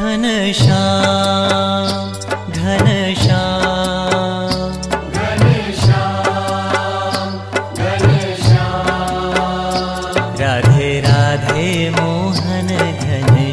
धन्या धन शा राधे राधे मोहन धन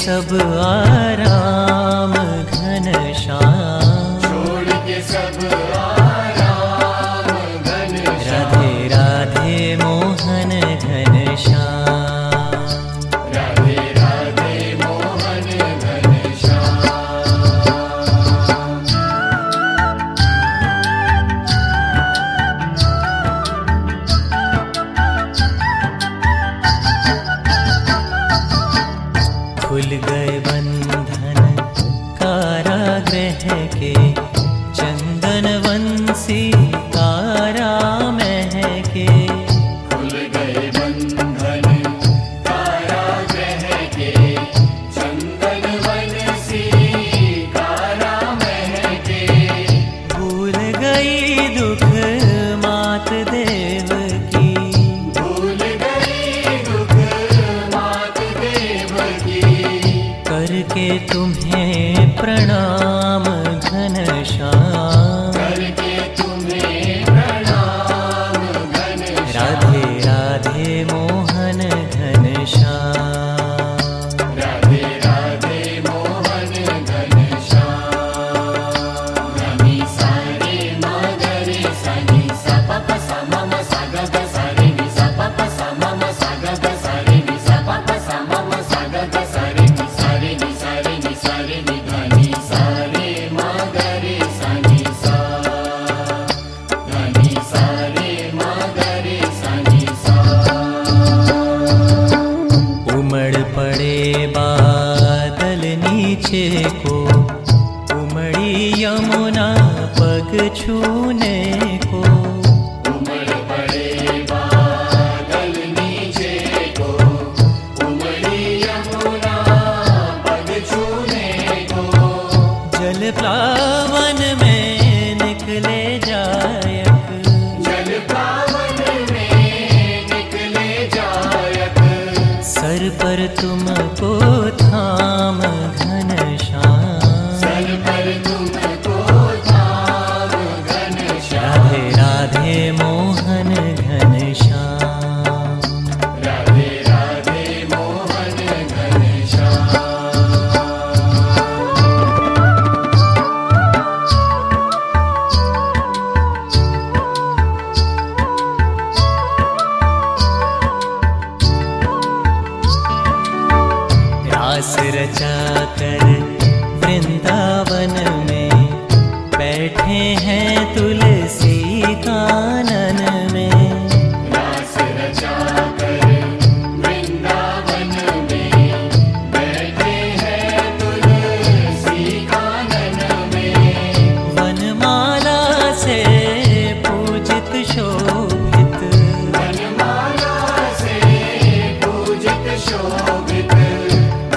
सब आराम घन श्याम। छोड़ के सब आराम करके तुम्हें प्रणाम घन श्याम। राधे राधे मोहन घनश्याम राधे राधे मोहन घन श्याम। बादल नीचे को उमड़ी यमुना पग छूने तुमको थाम घनश्याम। सर पर तुमको रचा।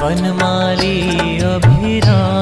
वनमाली अभिराम।